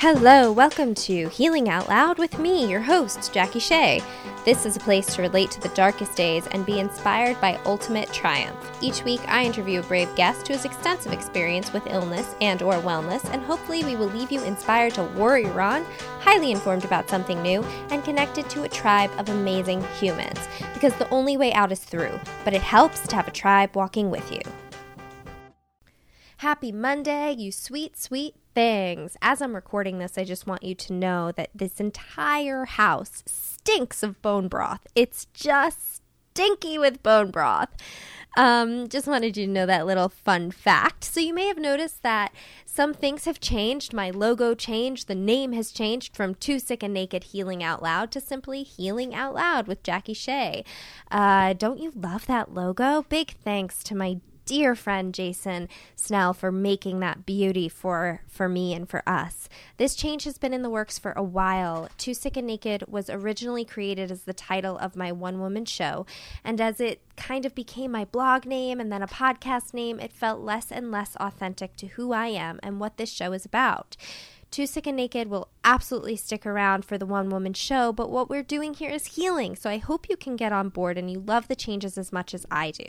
Hello, welcome to Healing Out Loud with me, your host, Jackie Shea. This is a place to relate to the darkest days and be inspired by ultimate triumph. Each week, I interview a brave guest who has extensive experience with illness and or wellness, and hopefully we will leave you inspired to warrior on, highly informed about something new, and connected to a tribe of amazing humans. Because the only way out is through, but it helps to have a tribe walking with you. Happy Monday, you sweet, sweet things. As I'm recording this, I just want you to know that this entire house stinks of bone broth. It's just stinky with bone broth. Um, just wanted you to know that little fun fact. So, you may have noticed that some things have changed. My logo changed. The name has changed from Too Sick and Naked Healing Out Loud to simply Healing Out Loud with Jackie Shea. Uh, don't you love that logo? Big thanks to my dear friend Jason Snell for making that beauty for for me and for us. This change has been in the works for a while. Too Sick and Naked was originally created as the title of my one woman show, and as it kind of became my blog name and then a podcast name, it felt less and less authentic to who I am and what this show is about. Too Sick and Naked will absolutely stick around for the one woman show, but what we're doing here is healing. So I hope you can get on board and you love the changes as much as I do.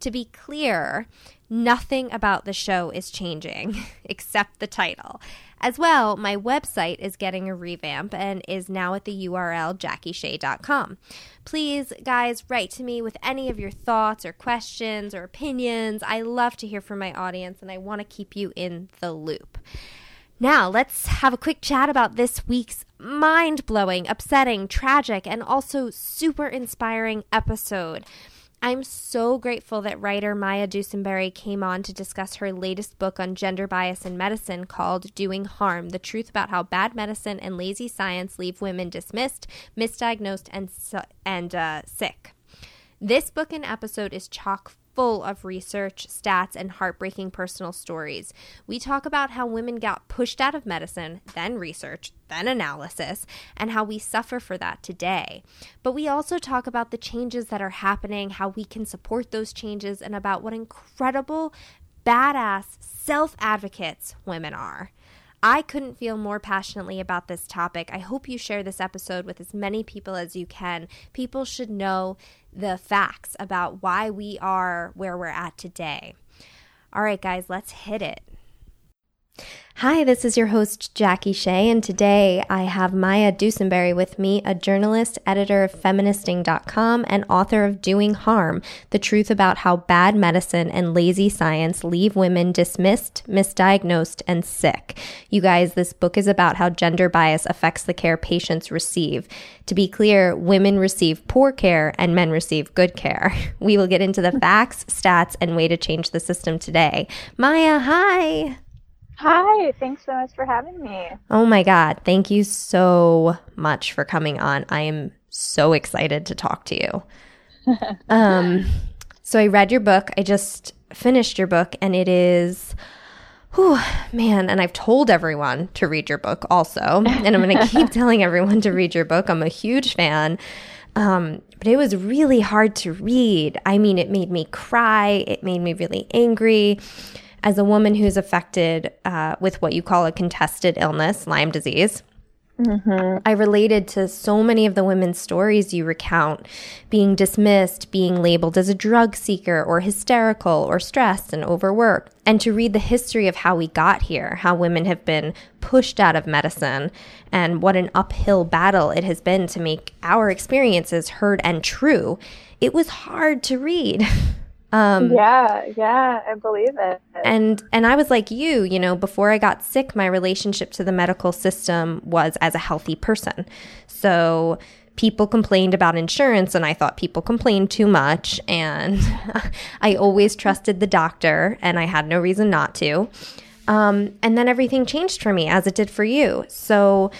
To be clear, nothing about the show is changing except the title. As well, my website is getting a revamp and is now at the URL jackieshea.com. Please, guys, write to me with any of your thoughts or questions or opinions. I love to hear from my audience and I want to keep you in the loop. Now, let's have a quick chat about this week's mind blowing, upsetting, tragic, and also super inspiring episode. I'm so grateful that writer Maya Dusenbery came on to discuss her latest book on gender bias in medicine called Doing Harm The Truth About How Bad Medicine and Lazy Science Leave Women Dismissed, Misdiagnosed, and, and uh, Sick. This book and episode is chock full of research, stats, and heartbreaking personal stories. We talk about how women got pushed out of medicine, then research, then analysis, and how we suffer for that today. But we also talk about the changes that are happening, how we can support those changes, and about what incredible, badass self advocates women are. I couldn't feel more passionately about this topic. I hope you share this episode with as many people as you can. People should know the facts about why we are where we're at today. All right, guys, let's hit it. Hi, this is your host, Jackie Shea, and today I have Maya Dusenbery with me, a journalist, editor of Feministing.com, and author of Doing Harm The Truth About How Bad Medicine and Lazy Science Leave Women Dismissed, Misdiagnosed, and Sick. You guys, this book is about how gender bias affects the care patients receive. To be clear, women receive poor care and men receive good care. We will get into the facts, stats, and way to change the system today. Maya, hi. Hi, thanks so much for having me. Oh my God. Thank you so much for coming on. I am so excited to talk to you. um, so I read your book. I just finished your book, and it is, whew, man, and I've told everyone to read your book also. And I'm going to keep telling everyone to read your book. I'm a huge fan. Um, but it was really hard to read. I mean, it made me cry, it made me really angry as a woman who's affected uh, with what you call a contested illness, Lyme disease. Mm-hmm. I related to so many of the women's stories you recount being dismissed, being labeled as a drug seeker or hysterical or stressed and overworked. And to read the history of how we got here, how women have been pushed out of medicine, and what an uphill battle it has been to make our experiences heard and true, it was hard to read. Um, yeah, yeah, I believe it. And and I was like you, you know, before I got sick, my relationship to the medical system was as a healthy person. So people complained about insurance and I thought people complained too much and I always trusted the doctor and I had no reason not to. Um, and then everything changed for me as it did for you. So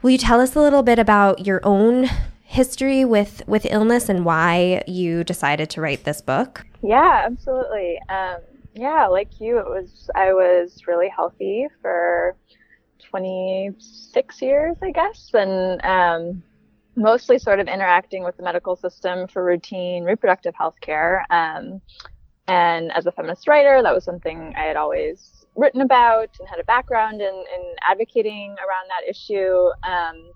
will you tell us a little bit about your own history with with illness and why you decided to write this book? Yeah, absolutely. Um, yeah, like you, it was I was really healthy for 26 years, I guess, and um, mostly sort of interacting with the medical system for routine reproductive health care. Um, and as a feminist writer, that was something I had always written about and had a background in, in advocating around that issue. Um,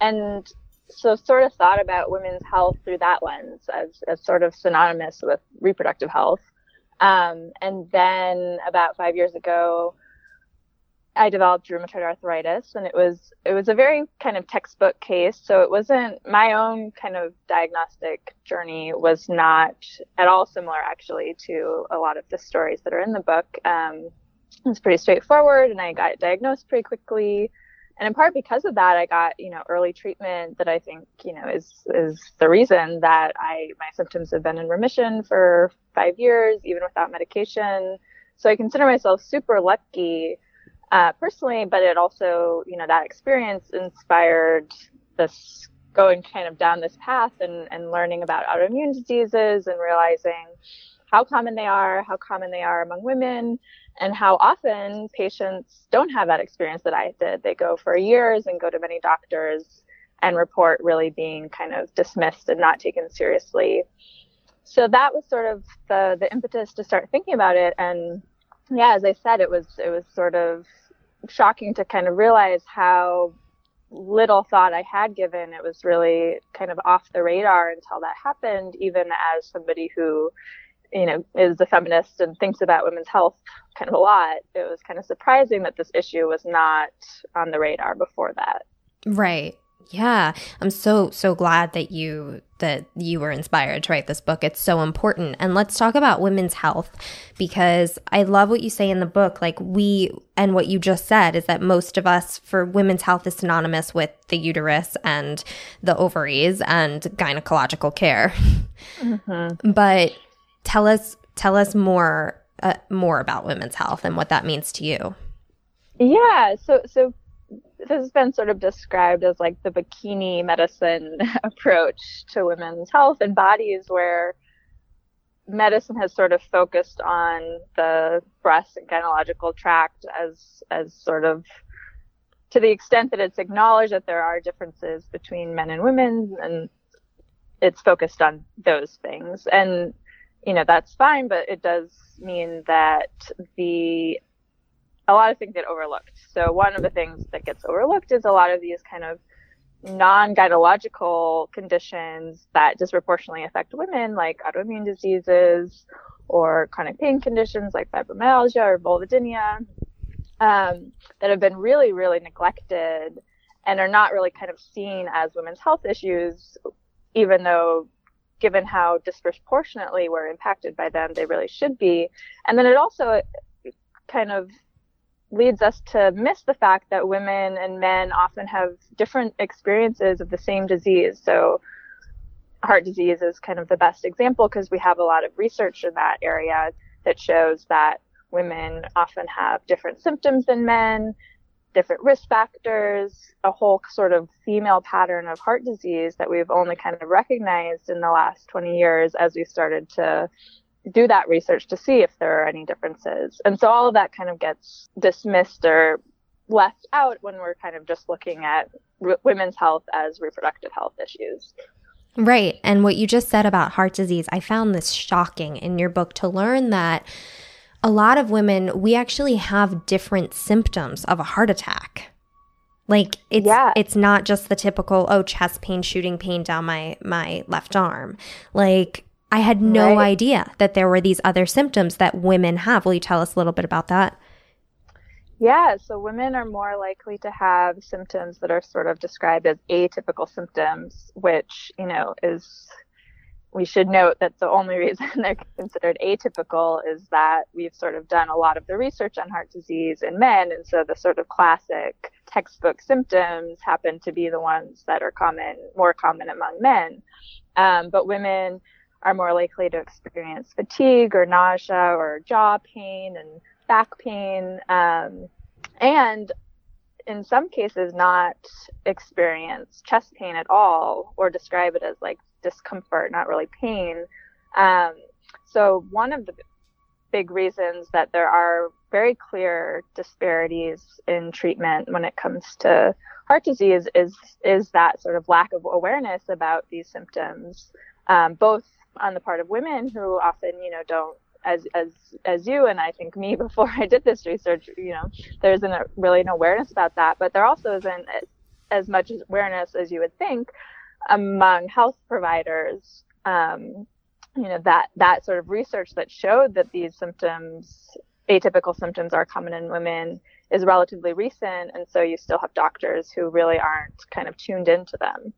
and so sort of thought about women's health through that lens as, as sort of synonymous with reproductive health. Um, and then about five years ago, I developed rheumatoid arthritis, and it was it was a very kind of textbook case. So it wasn't my own kind of diagnostic journey was not at all similar actually to a lot of the stories that are in the book. Um, it was pretty straightforward, and I got diagnosed pretty quickly. And in part because of that, I got you know early treatment that I think you know is is the reason that I my symptoms have been in remission for five years, even without medication. So I consider myself super lucky uh, personally, but it also, you know, that experience inspired this going kind of down this path and, and learning about autoimmune diseases and realizing how common they are, how common they are among women, and how often patients don't have that experience that I did. They go for years and go to many doctors and report really being kind of dismissed and not taken seriously. So that was sort of the the impetus to start thinking about it and yeah, as I said, it was it was sort of shocking to kind of realize how little thought I had given. It was really kind of off the radar until that happened, even as somebody who, you know, is a feminist and thinks about women's health kind of a lot. It was kind of surprising that this issue was not on the radar before that. Right. Yeah, I'm so so glad that you that you were inspired to write this book. It's so important. And let's talk about women's health because I love what you say in the book like we and what you just said is that most of us for women's health is synonymous with the uterus and the ovaries and gynecological care. Mm-hmm. But tell us tell us more uh, more about women's health and what that means to you. Yeah, so so this has been sort of described as like the bikini medicine approach to women's health and bodies where medicine has sort of focused on the breast and gynecological tract as as sort of to the extent that it's acknowledged that there are differences between men and women and it's focused on those things and you know that's fine but it does mean that the a lot of things get overlooked. So one of the things that gets overlooked is a lot of these kind of non-gynecological conditions that disproportionately affect women, like autoimmune diseases or chronic pain conditions like fibromyalgia or vulvodynia, um, that have been really, really neglected and are not really kind of seen as women's health issues, even though given how disproportionately we're impacted by them, they really should be. And then it also kind of leads us to miss the fact that women and men often have different experiences of the same disease. So, heart disease is kind of the best example because we have a lot of research in that area that shows that women often have different symptoms than men, different risk factors, a whole sort of female pattern of heart disease that we've only kind of recognized in the last 20 years as we started to do that research to see if there are any differences. And so all of that kind of gets dismissed or left out when we're kind of just looking at women's health as reproductive health issues. Right. And what you just said about heart disease, I found this shocking in your book to learn that a lot of women, we actually have different symptoms of a heart attack. Like it's yeah. it's not just the typical oh chest pain shooting pain down my my left arm. Like I had no right. idea that there were these other symptoms that women have. Will you tell us a little bit about that? Yeah, so women are more likely to have symptoms that are sort of described as atypical symptoms, which, you know, is we should note that the only reason they're considered atypical is that we've sort of done a lot of the research on heart disease in men. And so the sort of classic textbook symptoms happen to be the ones that are common, more common among men. Um, but women are more likely to experience fatigue or nausea or jaw pain and back pain, um, and in some cases not experience chest pain at all or describe it as like discomfort, not really pain. Um, so one of the big reasons that there are very clear disparities in treatment when it comes to heart disease is is that sort of lack of awareness about these symptoms, um, both on the part of women who often, you know, don't as as as you and I think me before I did this research, you know, there isn't a, really an awareness about that, but there also isn't as much awareness as you would think among health providers. Um, you know that that sort of research that showed that these symptoms, atypical symptoms, are common in women is relatively recent, and so you still have doctors who really aren't kind of tuned into them.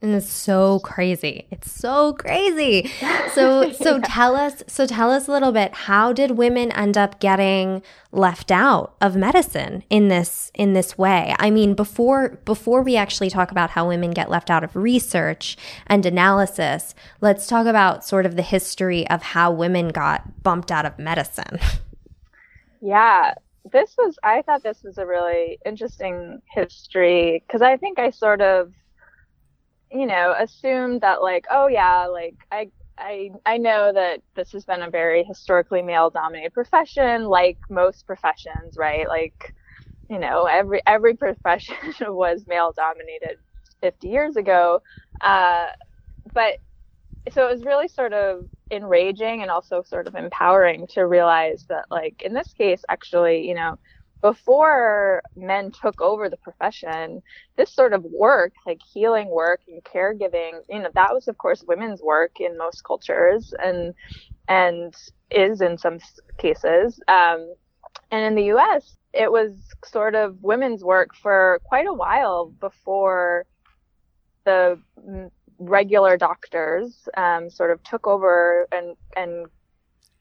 And it's so crazy. It's so crazy. So so yeah. tell us so tell us a little bit how did women end up getting left out of medicine in this in this way? I mean, before before we actually talk about how women get left out of research and analysis, let's talk about sort of the history of how women got bumped out of medicine. Yeah. This was I thought this was a really interesting history because I think I sort of you know, assumed that like, oh yeah, like I I I know that this has been a very historically male dominated profession, like most professions, right? Like, you know, every every profession was male dominated 50 years ago. Uh, but so it was really sort of enraging and also sort of empowering to realize that like in this case actually, you know, before men took over the profession, this sort of work, like healing work and caregiving, you know, that was of course women's work in most cultures and and is in some cases. Um, and in the U.S., it was sort of women's work for quite a while before the regular doctors um, sort of took over and and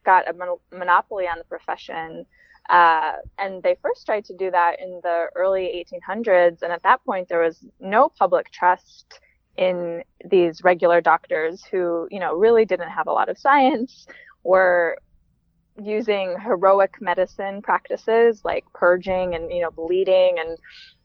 got a mon- monopoly on the profession uh, and they first tried to do that in the early 1800s. And at that point, there was no public trust in these regular doctors who, you know, really didn't have a lot of science, were using heroic medicine practices like purging and, you know, bleeding and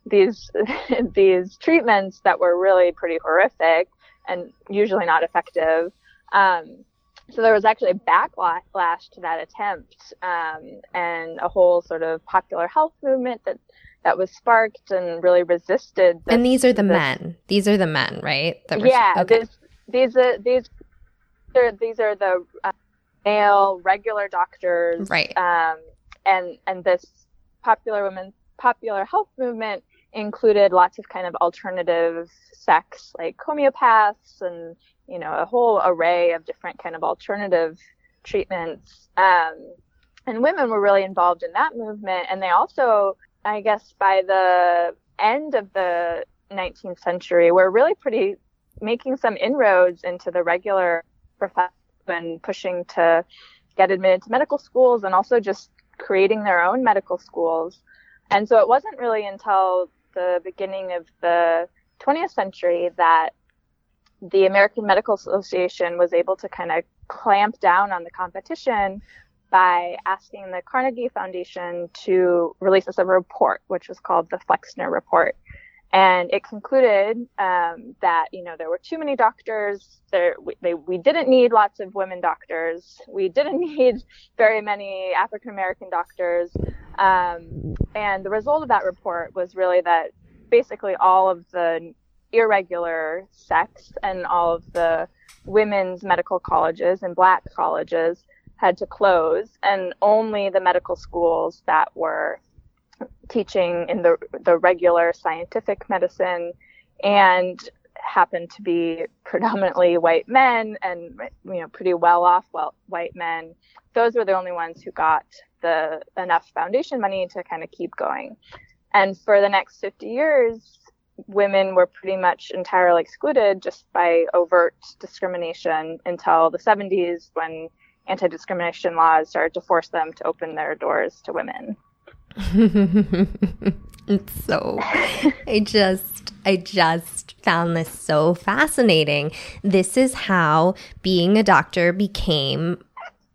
these, these treatments that were really pretty horrific and usually not effective. Um, so there was actually a backlash to that attempt um, and a whole sort of popular health movement that that was sparked and really resisted. This, and these are the this, men. These are the men, right? yeah. Okay. This, these are these are these are the uh, male regular doctors, right? Um, and and this popular women popular health movement included lots of kind of alternative sects like homeopaths and you know, a whole array of different kind of alternative treatments. Um, and women were really involved in that movement. And they also, I guess, by the end of the 19th century, were really pretty making some inroads into the regular profession and pushing to get admitted to medical schools and also just creating their own medical schools. And so it wasn't really until the beginning of the 20th century that the American Medical Association was able to kind of clamp down on the competition by asking the Carnegie Foundation to release us a report, which was called the Flexner Report. And it concluded um, that you know there were too many doctors. There we, they, we didn't need lots of women doctors. We didn't need very many African American doctors. Um, and the result of that report was really that basically all of the irregular sects and all of the women's medical colleges and black colleges had to close and only the medical schools that were teaching in the the regular scientific medicine and happened to be predominantly white men and you know pretty well off well white men those were the only ones who got the enough foundation money to kind of keep going and for the next 50 years women were pretty much entirely excluded just by overt discrimination until the 70s when anti discrimination laws started to force them to open their doors to women. it's so, I just, I just found this so fascinating. This is how being a doctor became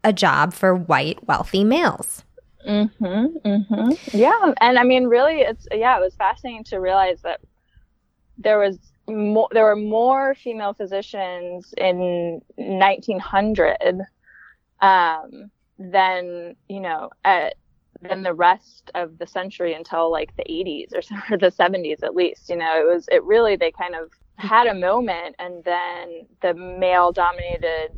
a job for white, wealthy males. Mhm. Mhm. Yeah, and I mean really it's yeah, it was fascinating to realize that there was more, there were more female physicians in 1900 um, than you know at, than the rest of the century until like the 80s or, or the 70s at least. You know, it was it really they kind of had a moment and then the male dominated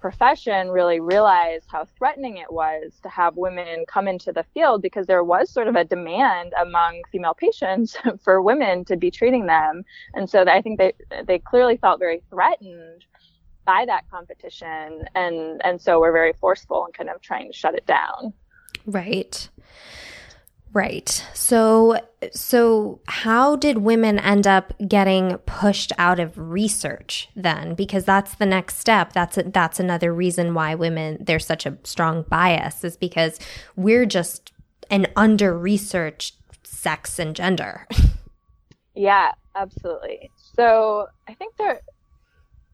profession really realized how threatening it was to have women come into the field because there was sort of a demand among female patients for women to be treating them. And so I think they, they clearly felt very threatened by that competition. And, and so we're very forceful in kind of trying to shut it down. Right. Right. So so how did women end up getting pushed out of research then? Because that's the next step. That's a, that's another reason why women there's such a strong bias is because we're just an under researched sex and gender. Yeah, absolutely. So I think there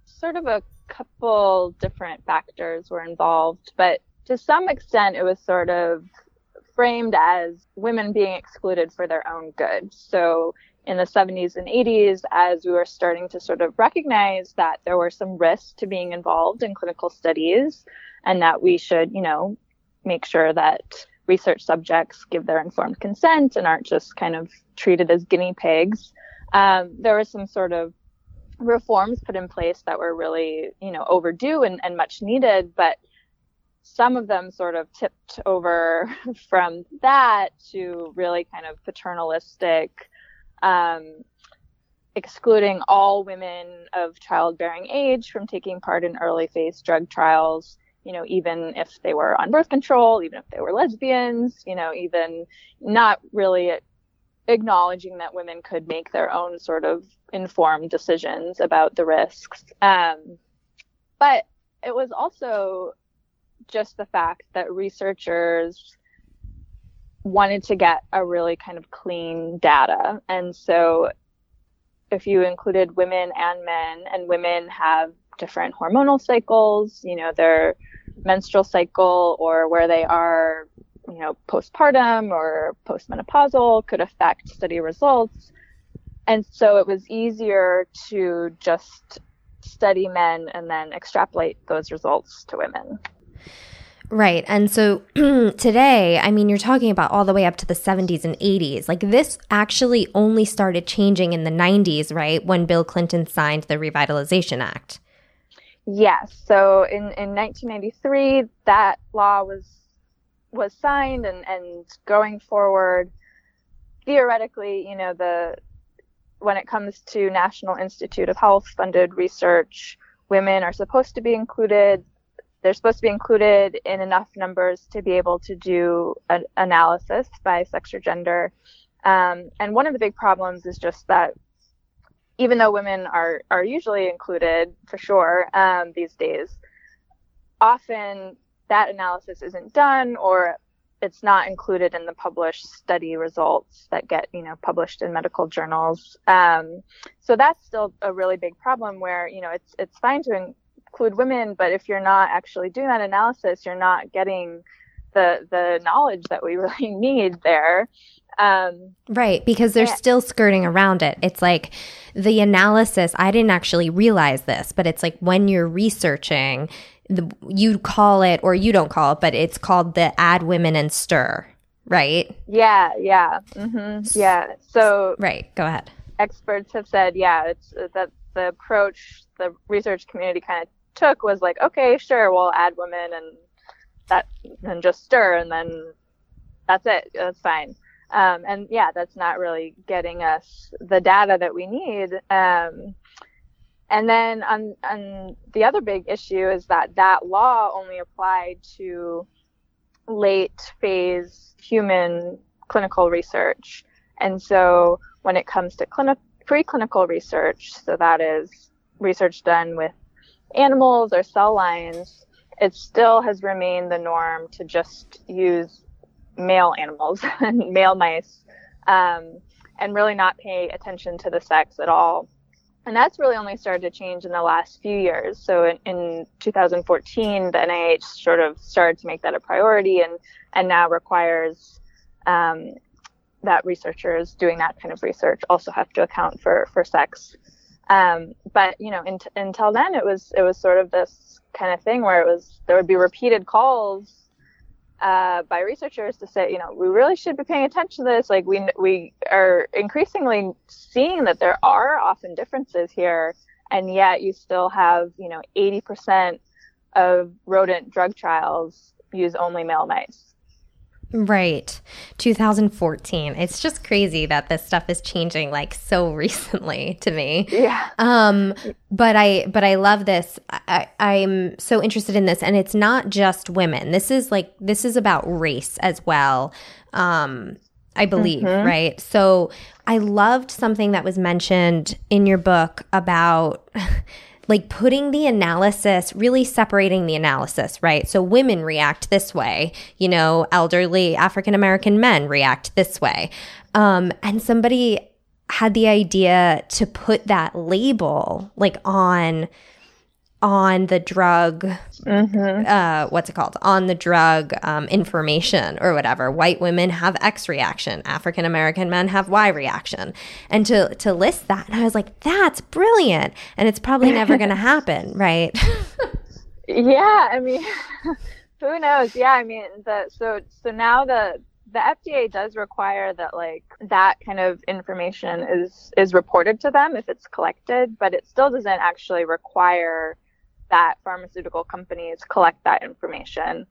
sort of a couple different factors were involved, but to some extent it was sort of framed as women being excluded for their own good. So in the 70s and 80s, as we were starting to sort of recognize that there were some risks to being involved in clinical studies and that we should, you know, make sure that research subjects give their informed consent and aren't just kind of treated as guinea pigs. Um, there were some sort of reforms put in place that were really, you know, overdue and, and much needed, but some of them sort of tipped over from that to really kind of paternalistic, um, excluding all women of childbearing age from taking part in early phase drug trials. You know, even if they were on birth control, even if they were lesbians, you know, even not really acknowledging that women could make their own sort of informed decisions about the risks. Um, but it was also just the fact that researchers wanted to get a really kind of clean data. And so if you included women and men, and women have different hormonal cycles, you know, their menstrual cycle or where they are, you know, postpartum or postmenopausal could affect study results. And so it was easier to just study men and then extrapolate those results to women. Right. And so today, I mean, you're talking about all the way up to the 70s and 80s. Like this actually only started changing in the 90s, right? When Bill Clinton signed the Revitalization Act. Yes. So in, in 1993, that law was was signed and, and going forward, theoretically, you know, the when it comes to National Institute of Health funded research, women are supposed to be included they're supposed to be included in enough numbers to be able to do an analysis by sex or gender. Um, and one of the big problems is just that even though women are, are usually included for sure um, these days, often that analysis isn't done or it's not included in the published study results that get you know published in medical journals. Um, so that's still a really big problem where you know it's it's fine to include women, but if you're not actually doing that analysis, you're not getting the the knowledge that we really need there. Um, right, because they're still skirting around it. It's like the analysis. I didn't actually realize this, but it's like when you're researching, the, you call it or you don't call it, but it's called the add women and stir, right? Yeah, yeah, mm-hmm. yeah. So right, go ahead. Experts have said, yeah, it's that the approach the research community kind of took was like, okay, sure, we'll add women and that and just stir and then that's it. That's fine. Um, and yeah, that's not really getting us the data that we need. Um, and then on, on the other big issue is that that law only applied to late phase human clinical research. And so when it comes to clinic, preclinical research, so that is research done with animals or cell lines, it still has remained the norm to just use male animals and male mice um, and really not pay attention to the sex at all. And that's really only started to change in the last few years. So in, in 2014, the NIH sort of started to make that a priority and, and now requires um, that researchers doing that kind of research also have to account for, for sex um, but you know, in, until then, it was it was sort of this kind of thing where it was there would be repeated calls uh, by researchers to say, you know, we really should be paying attention to this. Like we we are increasingly seeing that there are often differences here, and yet you still have you know 80% of rodent drug trials use only male mice. Right. 2014. It's just crazy that this stuff is changing like so recently to me. Yeah. Um but I but I love this. I I'm so interested in this and it's not just women. This is like this is about race as well. Um I believe, mm-hmm. right? So I loved something that was mentioned in your book about like putting the analysis, really separating the analysis, right? So women react this way, you know, elderly African American men react this way. Um, and somebody had the idea to put that label like on on the drug, mm-hmm. uh, what's it called? On the drug um, information or whatever. White women have X reaction. African American men have Y reaction. And to, to list that, and I was like, that's brilliant. And it's probably never going to happen, right? yeah. I mean, who knows? Yeah. I mean, the, so, so now the, the FDA does require that like that kind of information is is reported to them if it's collected, but it still doesn't actually require that pharmaceutical companies collect that information.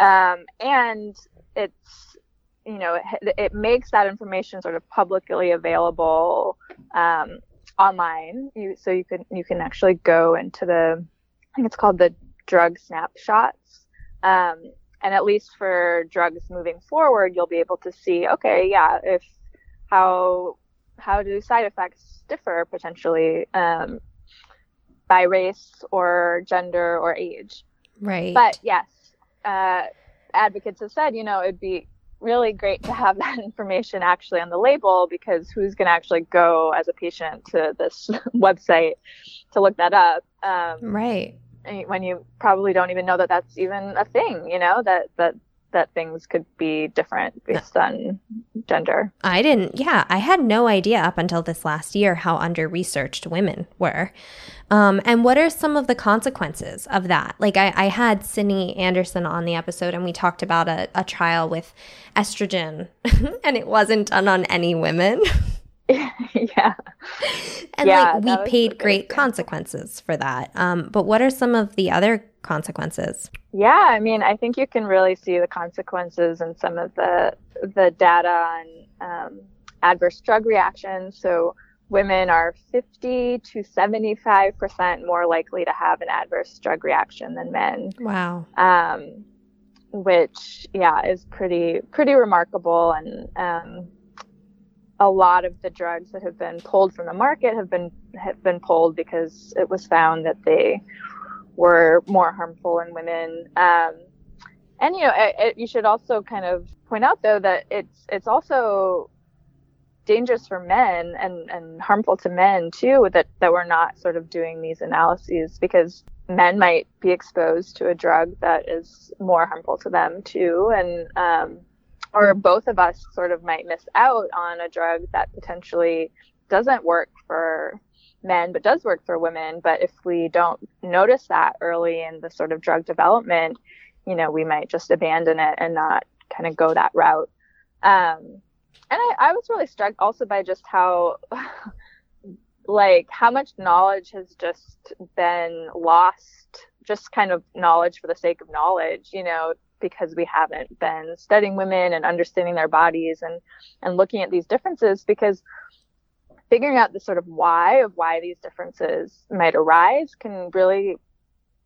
Um, and it's, you know, it, it, makes that information sort of publicly available um, online. You, so you can you can actually go into the, I think it's called the drug snapshots. Um, and at least for drugs moving forward, you'll be able to see, okay, yeah, if how how do side effects differ potentially um, by race or gender or age. Right. But yes, uh, advocates have said, you know, it'd be really great to have that information actually on the label because who's going to actually go as a patient to this website to look that up? Um, right. When you probably don't even know that that's even a thing, you know, that, that that things could be different based on gender. I didn't, yeah, I had no idea up until this last year how under researched women were. Um, and what are some of the consequences of that? Like, I, I had Sydney Anderson on the episode and we talked about a, a trial with estrogen, and it wasn't done on any women. yeah. And yeah, like we paid great consequences for that. Um, but what are some of the other consequences? Yeah, I mean, I think you can really see the consequences in some of the the data on um, adverse drug reactions. So women are 50 to 75 percent more likely to have an adverse drug reaction than men. Wow. Um, which yeah is pretty pretty remarkable and um, a lot of the drugs that have been pulled from the market have been have been pulled because it was found that they were more harmful in women. Um, and you know, it, it, you should also kind of point out though that it's it's also dangerous for men and and harmful to men too that that we're not sort of doing these analyses because men might be exposed to a drug that is more harmful to them too and um, or both of us sort of might miss out on a drug that potentially doesn't work for men but does work for women. But if we don't notice that early in the sort of drug development you know we might just abandon it and not kind of go that route. Um, and I, I was really struck also by just how like how much knowledge has just been lost just kind of knowledge for the sake of knowledge you know because we haven't been studying women and understanding their bodies and and looking at these differences because figuring out the sort of why of why these differences might arise can really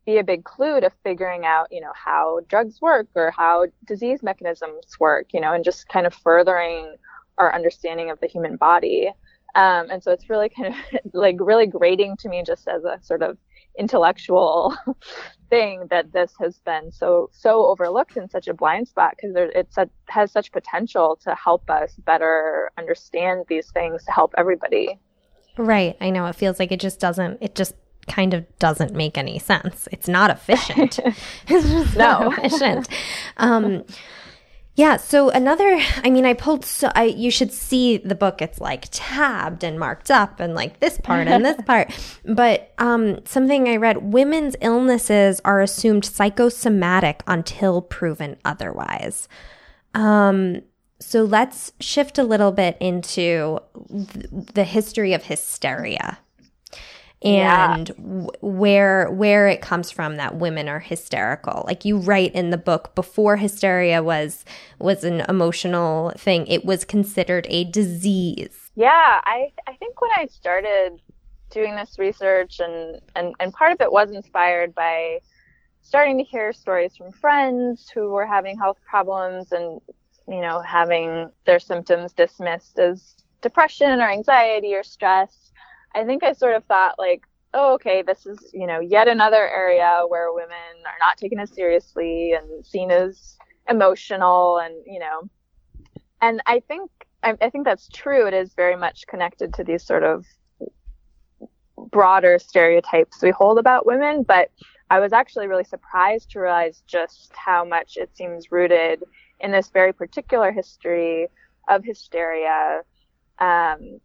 be a big clue to figuring out, you know, how drugs work or how disease mechanisms work, you know, and just kind of furthering our understanding of the human body. Um, and so it's really kind of like really grating to me just as a sort of intellectual thing that this has been so so overlooked in such a blind spot because it has such potential to help us better understand these things to help everybody. Right. I know. It feels like it just doesn't it just kind of doesn't make any sense. It's not efficient. It's just no. not efficient. Um yeah. So another, I mean, I pulled so I you should see the book. It's like tabbed and marked up and like this part and this part. But um, something I read: women's illnesses are assumed psychosomatic until proven otherwise. Um, so let's shift a little bit into th- the history of hysteria. And yeah. w- where where it comes from that women are hysterical. Like you write in the book before hysteria was was an emotional thing, it was considered a disease. Yeah, I I think when I started doing this research and and and part of it was inspired by starting to hear stories from friends who were having health problems and you know having their symptoms dismissed as depression or anxiety or stress i think i sort of thought like oh okay this is you know yet another area where women are not taken as seriously and seen as emotional and you know. And i think I, I think that's true. It is very much connected to these sort of broader stereotypes we hold about women but I was actually really surprised to realize just how much it seems rooted in this very particular history of hysteria um,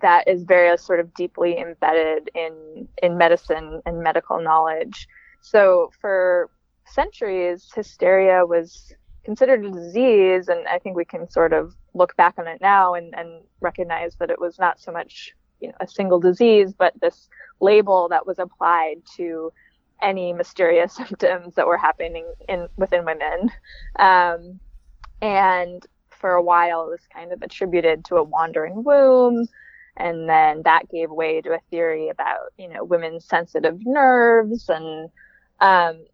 that is very sort of deeply embedded in in medicine and medical knowledge. So for centuries, hysteria was considered a disease, and I think we can sort of look back on it now and, and recognize that it was not so much you know a single disease, but this label that was applied to any mysterious symptoms that were happening in within women. Um, and for a while, it was kind of attributed to a wandering womb. And then that gave way to a theory about, you know, women's sensitive nerves. And, um,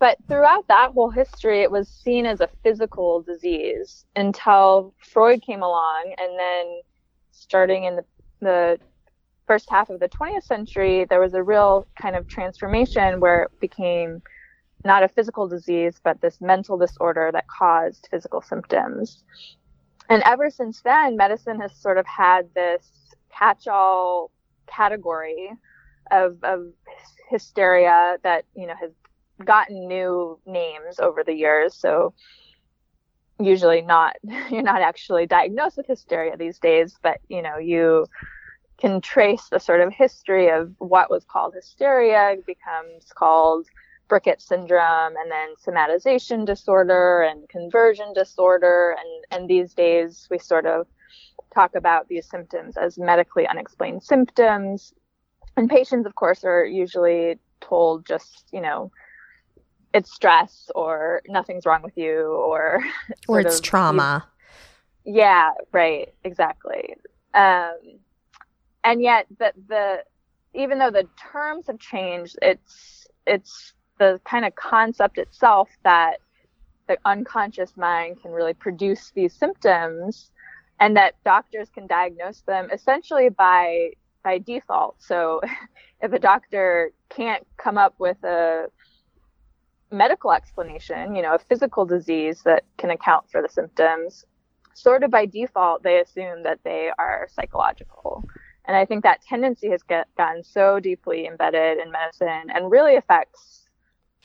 but throughout that whole history, it was seen as a physical disease until Freud came along. And then starting in the, the first half of the 20th century, there was a real kind of transformation where it became not a physical disease, but this mental disorder that caused physical symptoms. And ever since then, medicine has sort of had this catch all category of, of hysteria that, you know, has gotten new names over the years. So usually not, you're not actually diagnosed with hysteria these days, but, you know, you, can trace the sort of history of what was called hysteria becomes called Briquet syndrome and then somatization disorder and conversion disorder. And and these days we sort of talk about these symptoms as medically unexplained symptoms. And patients of course are usually told just you know it's stress or nothing's wrong with you or or it's of, trauma. yeah right exactly. Um and yet the the even though the terms have changed, it's it's the kind of concept itself that the unconscious mind can really produce these symptoms and that doctors can diagnose them essentially by by default. So if a doctor can't come up with a medical explanation, you know, a physical disease that can account for the symptoms, sort of by default they assume that they are psychological. And I think that tendency has get, gotten so deeply embedded in medicine and really affects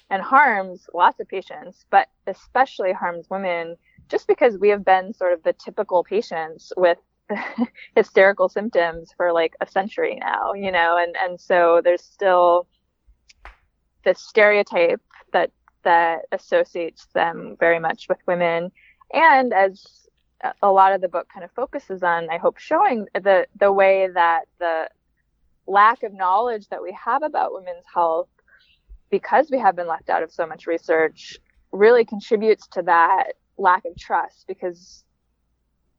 and harms lots of patients, but especially harms women just because we have been sort of the typical patients with hysterical symptoms for like a century now, you know, and, and so there's still this stereotype that that associates them very much with women. And as a lot of the book kind of focuses on, I hope, showing the the way that the lack of knowledge that we have about women's health, because we have been left out of so much research, really contributes to that lack of trust. Because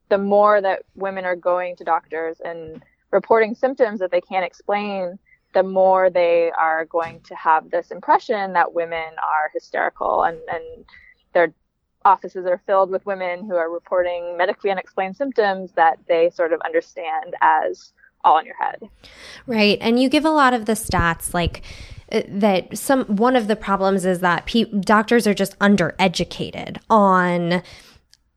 the more that women are going to doctors and reporting symptoms that they can't explain, the more they are going to have this impression that women are hysterical and, and they're offices are filled with women who are reporting medically unexplained symptoms that they sort of understand as all in your head. Right. And you give a lot of the stats like that some one of the problems is that pe- doctors are just undereducated on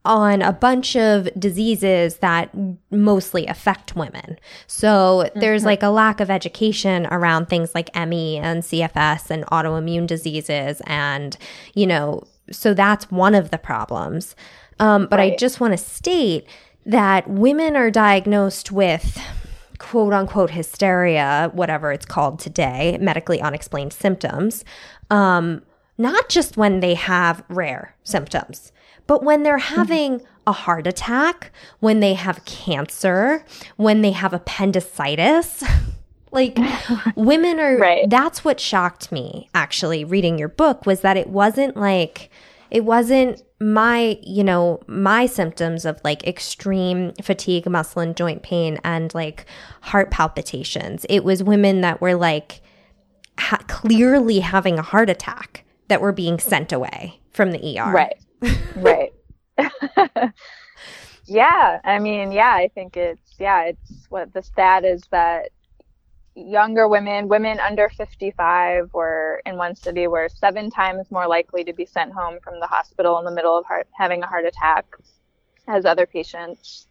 on a bunch of diseases that mostly affect women. So there's mm-hmm. like a lack of education around things like ME and CFS and autoimmune diseases and you know so that's one of the problems. Um, but right. I just want to state that women are diagnosed with quote unquote hysteria, whatever it's called today, medically unexplained symptoms, um, not just when they have rare symptoms, but when they're mm-hmm. having a heart attack, when they have cancer, when they have appendicitis. like women are Right. that's what shocked me actually reading your book was that it wasn't like it wasn't my you know my symptoms of like extreme fatigue muscle and joint pain and like heart palpitations it was women that were like ha- clearly having a heart attack that were being sent away from the ER Right. right. yeah. I mean, yeah, I think it's, yeah, it's what the stat is that younger women, women under 55 were in one study were seven times more likely to be sent home from the hospital in the middle of heart, having a heart attack as other patients.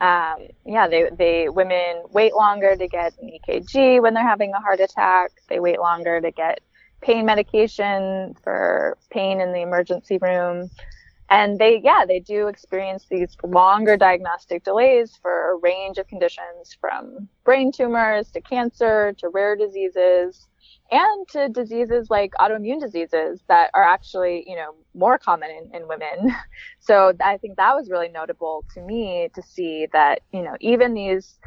Um, yeah, they, they, women wait longer to get an EKG when they're having a heart attack. They wait longer to get pain medication for pain in the emergency room. And they, yeah, they do experience these longer diagnostic delays for a range of conditions from brain tumors to cancer to rare diseases and to diseases like autoimmune diseases that are actually, you know, more common in, in women. So I think that was really notable to me to see that, you know, even these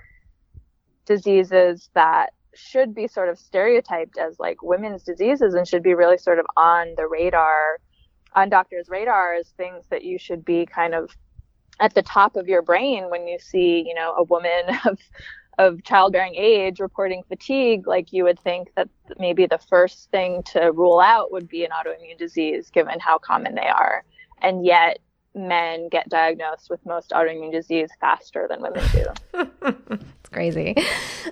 diseases that should be sort of stereotyped as like women's diseases and should be really sort of on the radar, on doctors' radar as things that you should be kind of at the top of your brain when you see, you know, a woman of of childbearing age reporting fatigue, like you would think that maybe the first thing to rule out would be an autoimmune disease, given how common they are. And yet, men get diagnosed with most autoimmune disease faster than women do. it's crazy.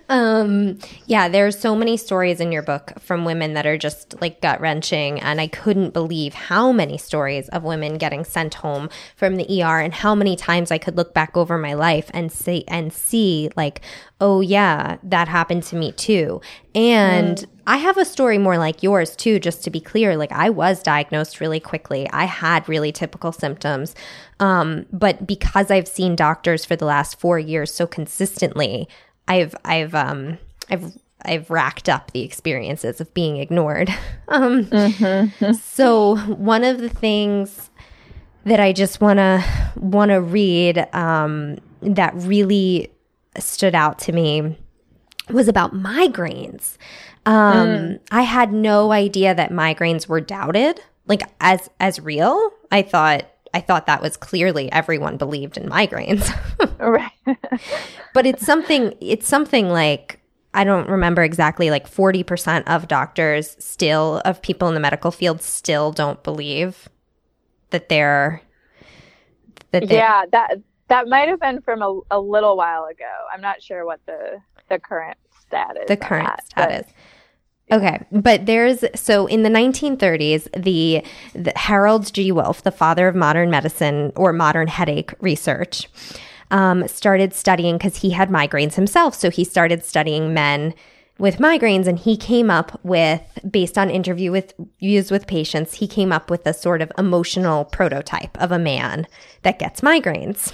Um, yeah, there's so many stories in your book from women that are just like gut wrenching, and I couldn't believe how many stories of women getting sent home from the ER, and how many times I could look back over my life and see and see like, oh yeah, that happened to me too. And mm. I have a story more like yours too, just to be clear. Like I was diagnosed really quickly. I had really typical symptoms. Um, but because I've seen doctors for the last four years so consistently, I've I've um I've I've racked up the experiences of being ignored. um, mm-hmm. so one of the things that I just wanna wanna read um, that really stood out to me was about migraines. Um, mm. I had no idea that migraines were doubted, like as as real. I thought I thought that was clearly everyone believed in migraines. right. but it's something it's something like I don't remember exactly like 40% of doctors still of people in the medical field still don't believe that they're that they're, Yeah, that that might have been from a, a little while ago. I'm not sure what the the current status. The current that, status. But, okay, but there's so in the 1930s, the, the Harold G. Wolff, the father of modern medicine or modern headache research, um, started studying because he had migraines himself. So he started studying men with migraines and he came up with based on interview with views with patients he came up with a sort of emotional prototype of a man that gets migraines.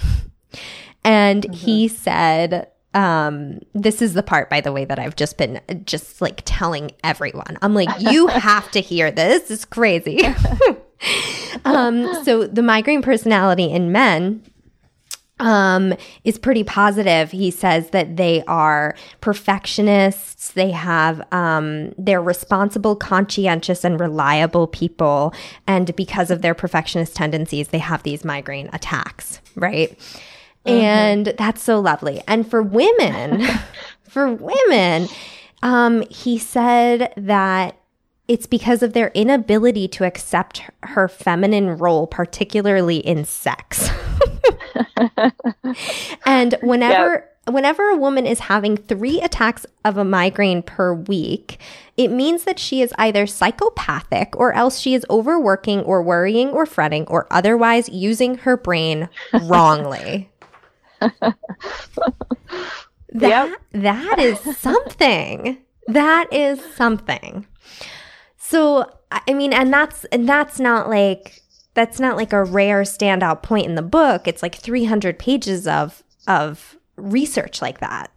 And mm-hmm. he said um this is the part by the way that i've just been just like telling everyone. I'm like you have to hear this. It's crazy. Um so the migraine personality in men um, is pretty positive. He says that they are perfectionists. They have, um, they're responsible, conscientious, and reliable people. And because of their perfectionist tendencies, they have these migraine attacks, right? Mm-hmm. And that's so lovely. And for women, for women, um, he said that it's because of their inability to accept her feminine role, particularly in sex. and whenever yep. whenever a woman is having 3 attacks of a migraine per week, it means that she is either psychopathic or else she is overworking or worrying or fretting or otherwise using her brain wrongly. that yep. that is something. That is something. So I mean, and that's and that's not like that's not like a rare standout point in the book. It's like 300 pages of of research like that.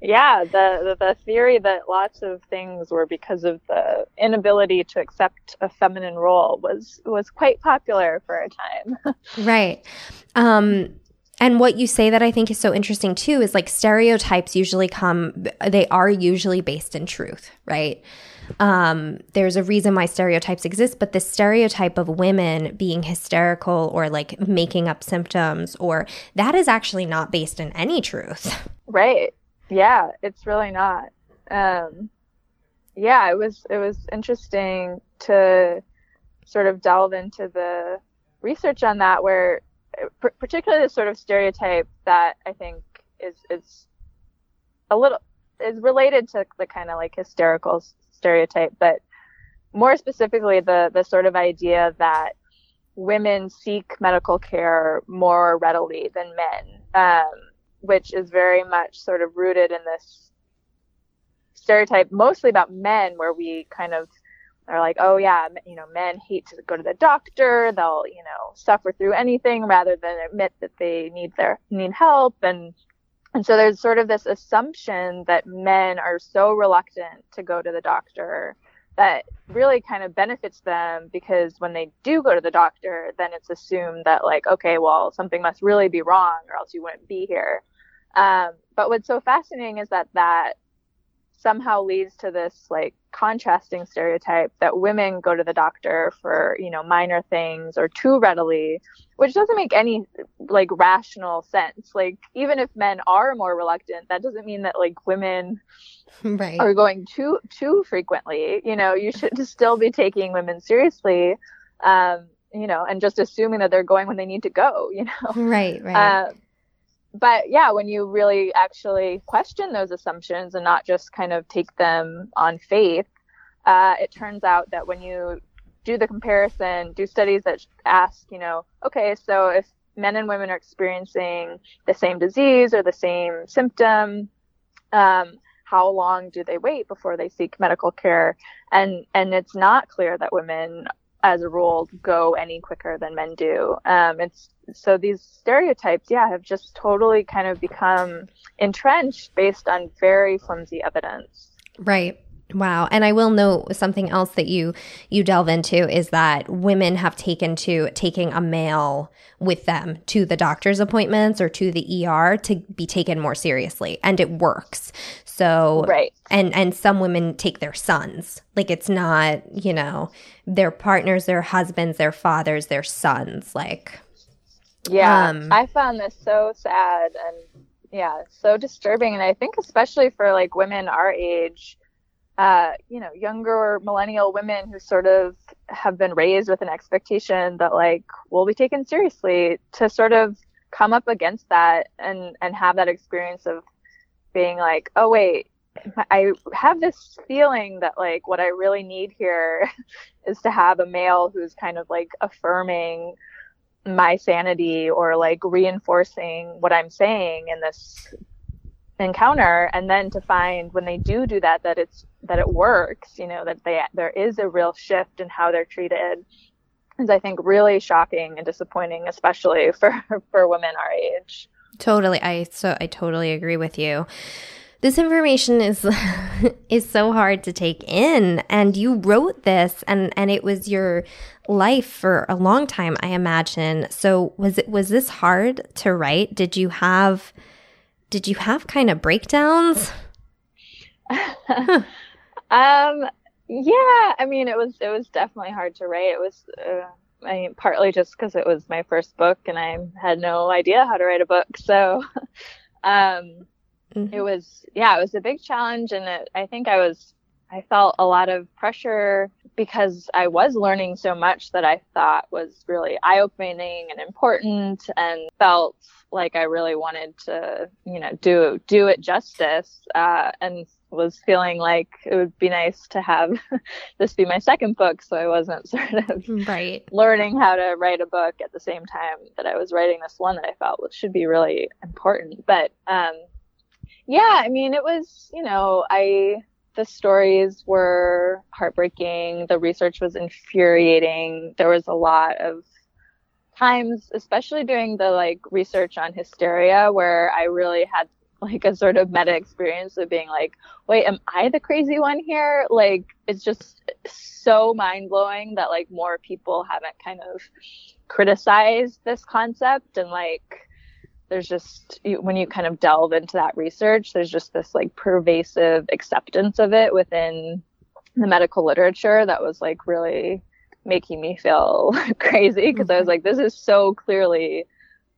yeah, the, the, the theory that lots of things were because of the inability to accept a feminine role was was quite popular for a time. right. Um And what you say that I think is so interesting too is like stereotypes usually come, they are usually based in truth, right? Um, there's a reason why stereotypes exist, but the stereotype of women being hysterical or like making up symptoms, or that is actually not based in any truth. Right. Yeah, it's really not. Um, yeah, it was it was interesting to sort of delve into the research on that, where particularly the sort of stereotype that I think is is a little is related to the kind of like hysterical stereotype, but more specifically the the sort of idea that women seek medical care more readily than men, um, which is very much sort of rooted in this stereotype, mostly about men, where we kind of are like, oh yeah, you know, men hate to go to the doctor. They'll, you know, suffer through anything rather than admit that they need their need help. And and so there's sort of this assumption that men are so reluctant to go to the doctor that really kind of benefits them because when they do go to the doctor, then it's assumed that like, okay, well, something must really be wrong or else you wouldn't be here. Um, but what's so fascinating is that that somehow leads to this like contrasting stereotype that women go to the doctor for you know minor things or too readily which doesn't make any like rational sense. Like even if men are more reluctant that doesn't mean that like women right. are going too too frequently. You know you should still be taking women seriously um you know and just assuming that they're going when they need to go you know? Right right. Uh, but yeah, when you really actually question those assumptions and not just kind of take them on faith, uh, it turns out that when you do the comparison, do studies that ask, you know, okay, so if men and women are experiencing the same disease or the same symptom, um, how long do they wait before they seek medical care? And and it's not clear that women as a rule go any quicker than men do. Um, it's so these stereotypes, yeah, have just totally kind of become entrenched based on very flimsy evidence. Right. Wow. And I will note something else that you you delve into is that women have taken to taking a male with them to the doctor's appointments or to the ER to be taken more seriously and it works. So Right. And and some women take their sons. Like it's not, you know, their partners, their husbands, their fathers, their sons like Yeah. Um, I found this so sad and yeah, so disturbing and I think especially for like women our age uh, you know, younger millennial women who sort of have been raised with an expectation that like will be taken seriously to sort of come up against that and and have that experience of being like, oh wait, I have this feeling that like what I really need here is to have a male who's kind of like affirming my sanity or like reinforcing what I'm saying in this encounter and then to find when they do do that that it's that it works you know that they there is a real shift in how they're treated is i think really shocking and disappointing especially for for women our age. Totally. I so i totally agree with you. This information is is so hard to take in and you wrote this and and it was your life for a long time i imagine. So was it was this hard to write? Did you have did you have kind of breakdowns? um, yeah, I mean, it was it was definitely hard to write. It was, uh, I mean, partly just because it was my first book and I had no idea how to write a book. So, um, mm-hmm. it was yeah, it was a big challenge, and it, I think I was I felt a lot of pressure because I was learning so much that I thought was really eye opening and important and felt like I really wanted to, you know, do do it justice, uh, and was feeling like it would be nice to have this be my second book, so I wasn't sort of right learning how to write a book at the same time that I was writing this one that I felt should be really important. But um, yeah, I mean, it was, you know, I the stories were heartbreaking. The research was infuriating. There was a lot of times, especially doing the like research on hysteria, where I really had like a sort of meta experience of being like, wait, am I the crazy one here? Like, it's just so mind blowing that like more people haven't kind of criticized this concept and like there's just when you kind of delve into that research, there's just this like pervasive acceptance of it within the medical literature that was like really making me feel crazy because I was mm-hmm. like, this is so clearly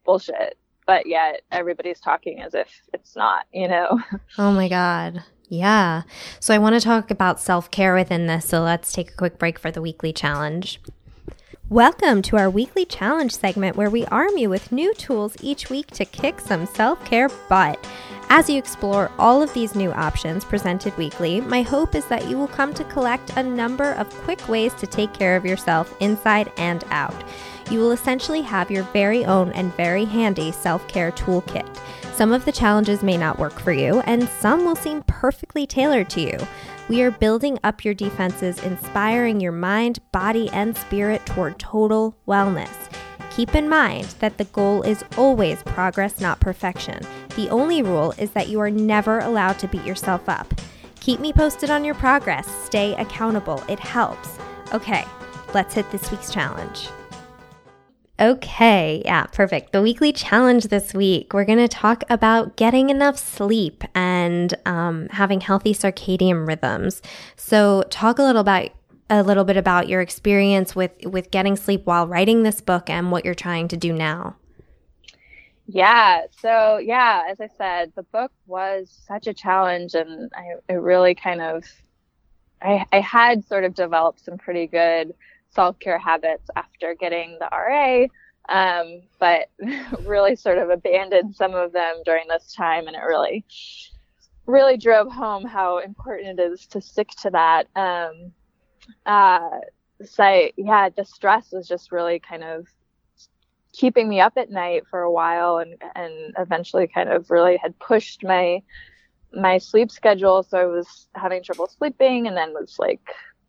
bullshit. But yet everybody's talking as if it's not, you know? Oh my God. Yeah. So I want to talk about self care within this. So let's take a quick break for the weekly challenge. Welcome to our weekly challenge segment where we arm you with new tools each week to kick some self care butt. As you explore all of these new options presented weekly, my hope is that you will come to collect a number of quick ways to take care of yourself inside and out. You will essentially have your very own and very handy self care toolkit. Some of the challenges may not work for you, and some will seem perfectly tailored to you. We are building up your defenses, inspiring your mind, body, and spirit toward total wellness. Keep in mind that the goal is always progress, not perfection. The only rule is that you are never allowed to beat yourself up. Keep me posted on your progress. Stay accountable. It helps. Okay, let's hit this week's challenge. Okay, yeah, perfect. The weekly challenge this week, we're going to talk about getting enough sleep and um, having healthy circadian rhythms. So, talk a little about a little bit about your experience with with getting sleep while writing this book and what you're trying to do now. Yeah, so yeah, as I said, the book was such a challenge, and I really kind of I, I had sort of developed some pretty good self care habits after getting the RA, um, but really sort of abandoned some of them during this time. And it really, really drove home how important it is to stick to that. Um, uh, so, yeah, the stress was just really kind of keeping me up at night for a while and and eventually kind of really had pushed my my sleep schedule. So I was having trouble sleeping and then was like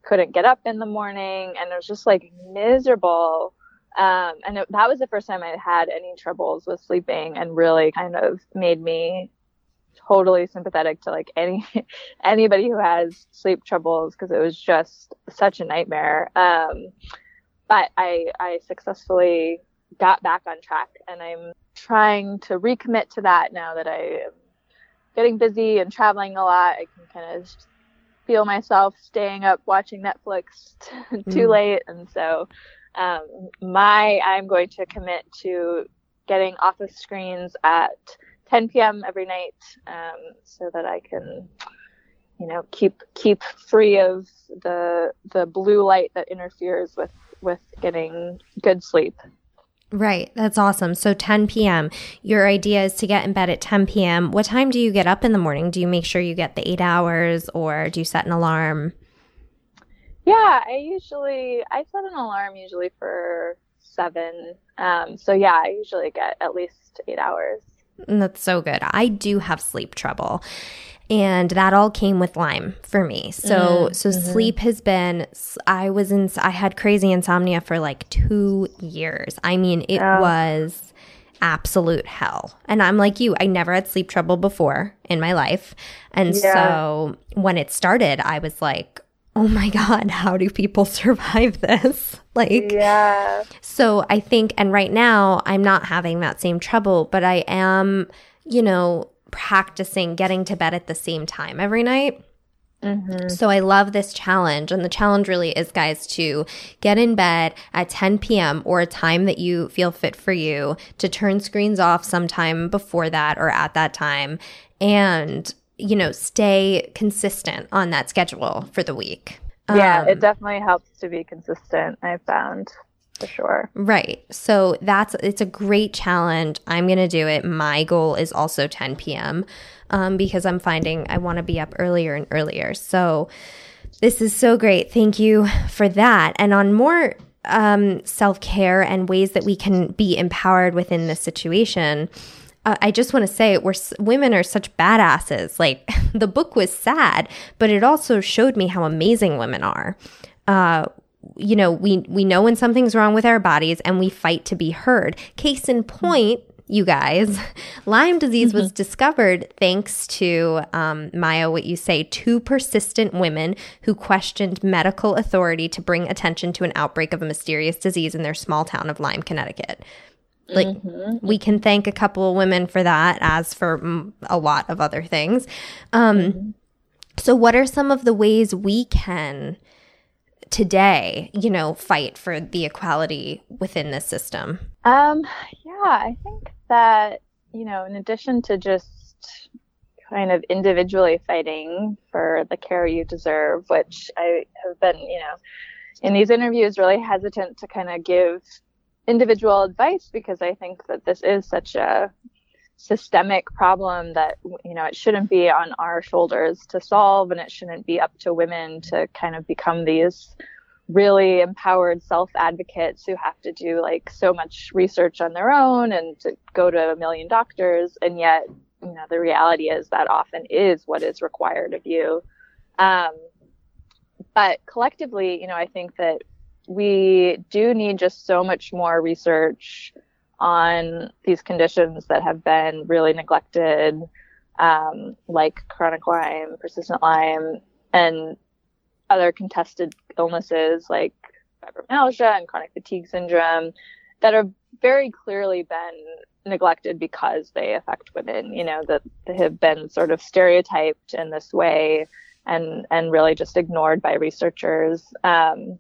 couldn't get up in the morning and it was just like miserable. Um, and it, that was the first time i had any troubles with sleeping and really kind of made me totally sympathetic to like any anybody who has sleep troubles because it was just such a nightmare. Um, but i i successfully got back on track and i'm trying to recommit to that now that i am getting busy and traveling a lot i can kind of feel myself staying up watching Netflix t- too mm. late, and so um, my I'm going to commit to getting off of screens at 10 p.m. every night, um, so that I can, you know, keep keep free of the the blue light that interferes with with getting good sleep. Right. That's awesome. So 10 p.m. Your idea is to get in bed at 10 p.m. What time do you get up in the morning? Do you make sure you get the eight hours or do you set an alarm? Yeah, I usually I set an alarm usually for seven. Um, so yeah, I usually get at least eight hours. And That's so good. I do have sleep trouble and that all came with Lyme for me. So mm, so mm-hmm. sleep has been I was in I had crazy insomnia for like 2 years. I mean, it oh. was absolute hell. And I'm like you, I never had sleep trouble before in my life. And yeah. so when it started, I was like, "Oh my god, how do people survive this?" Like Yeah. So I think and right now I'm not having that same trouble, but I am, you know, practicing getting to bed at the same time every night. Mm-hmm. So I love this challenge. And the challenge really is, guys, to get in bed at 10 p.m. or a time that you feel fit for you to turn screens off sometime before that or at that time and, you know, stay consistent on that schedule for the week. Yeah, um, it definitely helps to be consistent, I found for sure. Right. So that's it's a great challenge. I'm going to do it. My goal is also 10 p.m. Um, because I'm finding I want to be up earlier and earlier. So this is so great. Thank you for that. And on more um, self care and ways that we can be empowered within this situation. Uh, I just want to say we're women are such badasses. Like the book was sad, but it also showed me how amazing women are. Uh, you know, we we know when something's wrong with our bodies and we fight to be heard. Case in point, you guys, Lyme disease mm-hmm. was discovered thanks to um, Maya. What you say? Two persistent women who questioned medical authority to bring attention to an outbreak of a mysterious disease in their small town of Lyme, Connecticut. like mm-hmm. we can thank a couple of women for that as for a lot of other things um, mm-hmm. so what are some of the ways we can today you know fight for the equality within this system? Um yeah i think that you know in addition to just kind of individually fighting for the care you deserve which i have been you know in these interviews really hesitant to kind of give individual advice because I think that this is such a systemic problem that you know it shouldn't be on our shoulders to solve and it shouldn't be up to women to kind of become these really empowered self advocates who have to do like so much research on their own and to go to a million doctors. And yet you know the reality is that often is what is required of you. Um, but collectively you know i think that we do need just so much more research on these conditions that have been really neglected, um, like chronic Lyme, persistent Lyme, and other contested illnesses like fibromyalgia and chronic fatigue syndrome that have very clearly been neglected because they affect women, you know, that they have been sort of stereotyped in this way and, and really just ignored by researchers. Um,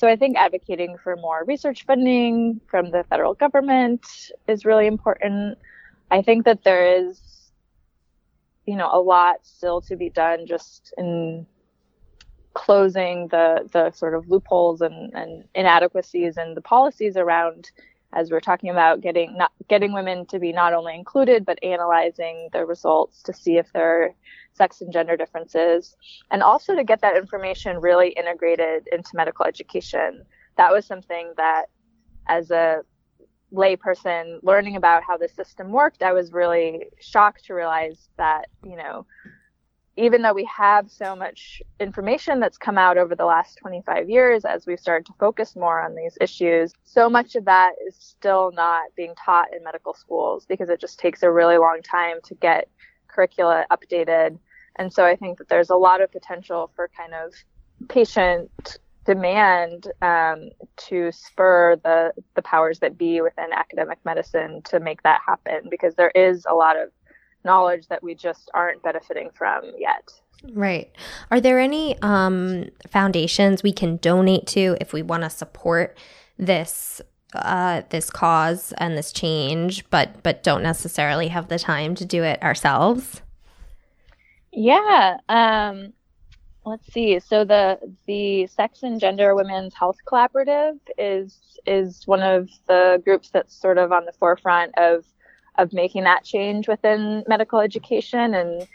so I think advocating for more research funding from the federal government is really important. I think that there is, you know, a lot still to be done just in closing the the sort of loopholes and, and inadequacies in the policies around as we're talking about getting not getting women to be not only included but analyzing the results to see if there are sex and gender differences and also to get that information really integrated into medical education. That was something that as a layperson learning about how the system worked i was really shocked to realize that you know even though we have so much information that's come out over the last 25 years as we've started to focus more on these issues, so much of that is still not being taught in medical schools because it just takes a really long time to get curricula updated. And so I think that there's a lot of potential for kind of patient demand um, to spur the the powers that be within academic medicine to make that happen because there is a lot of knowledge that we just aren't benefiting from yet. Right. Are there any um, foundations we can donate to if we want to support this uh, this cause and this change, but but don't necessarily have the time to do it ourselves? Yeah. Um, let's see. So the the Sex and Gender Women's Health Collaborative is is one of the groups that's sort of on the forefront of of making that change within medical education and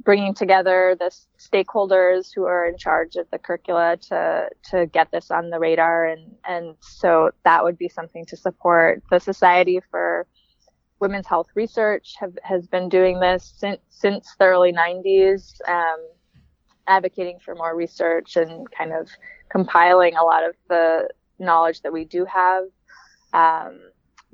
bringing together the stakeholders who are in charge of the curricula to to get this on the radar. And and so that would be something to support. The society for women's health research have, has been doing this since since the early 90s um, advocating for more research and kind of compiling a lot of the knowledge that we do have. Um,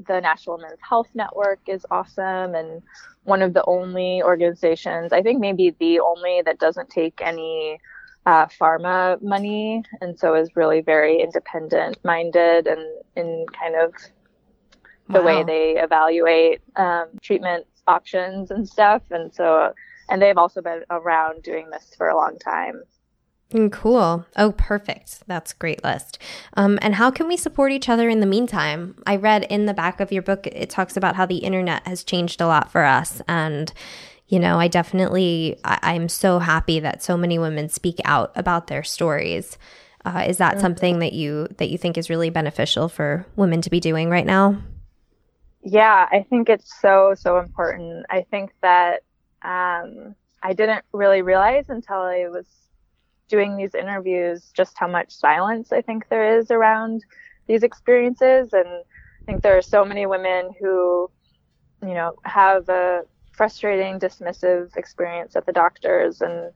the National Women's Health Network is awesome and one of the only organizations, I think maybe the only that doesn't take any uh, pharma money and so is really very independent minded and in kind of the wow. way they evaluate um, treatment options and stuff. And so, and they've also been around doing this for a long time. Mm, cool. Oh, perfect. That's great list. Um, and how can we support each other in the meantime? I read in the back of your book, it talks about how the internet has changed a lot for us. And, you know, I definitely, I, am so happy that so many women speak out about their stories. Uh, is that mm-hmm. something that you that you think is really beneficial for women to be doing right now? Yeah, I think it's so so important. I think that um, I didn't really realize until I was doing these interviews just how much silence I think there is around these experiences. And I think there are so many women who, you know, have a frustrating, dismissive experience at the doctors and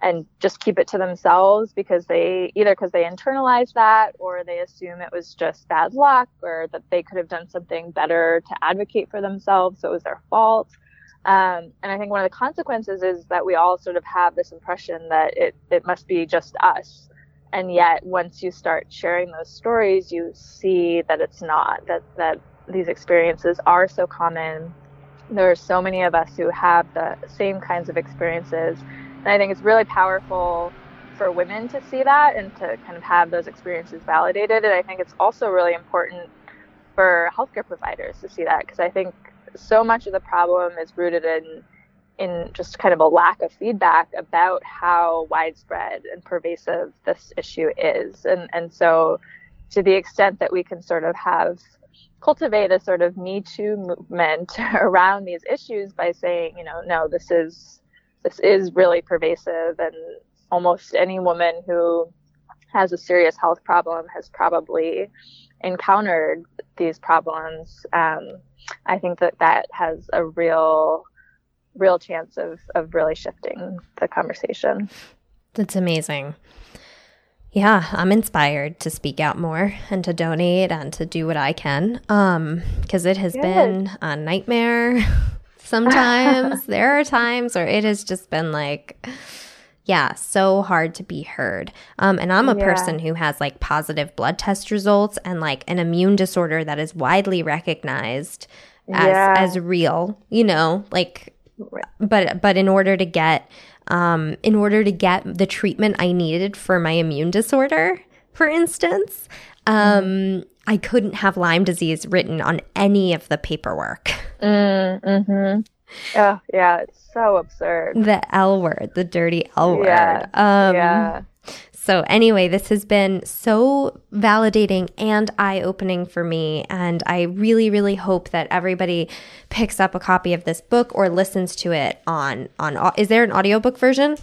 and just keep it to themselves because they either because they internalize that or they assume it was just bad luck or that they could have done something better to advocate for themselves so it was their fault um, and I think one of the consequences is that we all sort of have this impression that it, it must be just us. And yet, once you start sharing those stories, you see that it's not, that, that these experiences are so common. There are so many of us who have the same kinds of experiences. And I think it's really powerful for women to see that and to kind of have those experiences validated. And I think it's also really important for healthcare providers to see that because I think so much of the problem is rooted in in just kind of a lack of feedback about how widespread and pervasive this issue is. And and so to the extent that we can sort of have cultivate a sort of me too movement around these issues by saying, you know, no, this is this is really pervasive and almost any woman who has a serious health problem has probably encountered these problems. Um, I think that that has a real, real chance of, of really shifting the conversation. That's amazing. Yeah, I'm inspired to speak out more and to donate and to do what I can. Um, because it has Good. been a nightmare. Sometimes there are times where it has just been like yeah, so hard to be heard. Um, and I'm a yeah. person who has like positive blood test results and like an immune disorder that is widely recognized as yeah. as real. You know, like, but but in order to get um, in order to get the treatment I needed for my immune disorder, for instance, um, mm. I couldn't have Lyme disease written on any of the paperwork. Mm, hmm Oh, yeah, it's so absurd. The L word, the dirty L yeah. word. Um, yeah. So, anyway, this has been so validating and eye opening for me. And I really, really hope that everybody picks up a copy of this book or listens to it on, on, is there an audiobook version?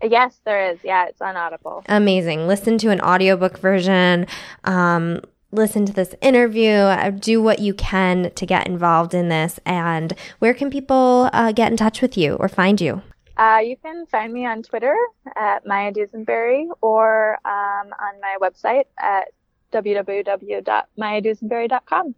Yes, there is. Yeah, it's on Audible. Amazing. Listen to an audiobook version. Um, listen to this interview, uh, do what you can to get involved in this. And where can people uh, get in touch with you or find you? Uh, you can find me on Twitter at Maya Dusenbery or um, on my website at www.mayadusenbery.com.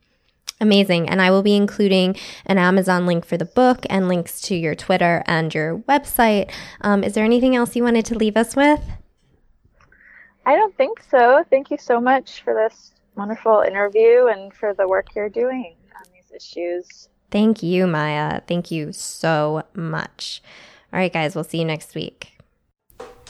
Amazing. And I will be including an Amazon link for the book and links to your Twitter and your website. Um, is there anything else you wanted to leave us with? I don't think so. Thank you so much for this wonderful interview and for the work you're doing on these issues. Thank you, Maya. Thank you so much. All right, guys, we'll see you next week.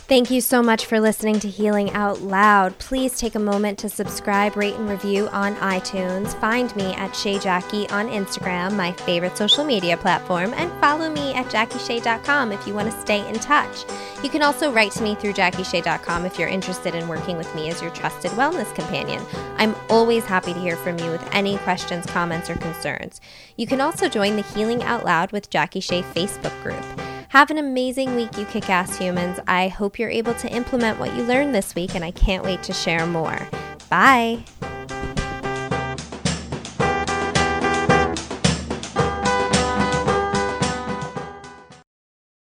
Thank you so much for listening to Healing Out Loud. Please take a moment to subscribe, rate, and review on iTunes. Find me at Shay Jackie on Instagram, my favorite social media platform, and follow me at JackieShay.com if you want to stay in touch. You can also write to me through JackieShay.com if you're interested in working with me as your trusted wellness companion. I'm always happy to hear from you with any questions, comments, or concerns. You can also join the Healing Out Loud with Jackie Shay Facebook group. Have an amazing week, you kick ass humans. I hope you're able to implement what you learned this week, and I can't wait to share more. Bye.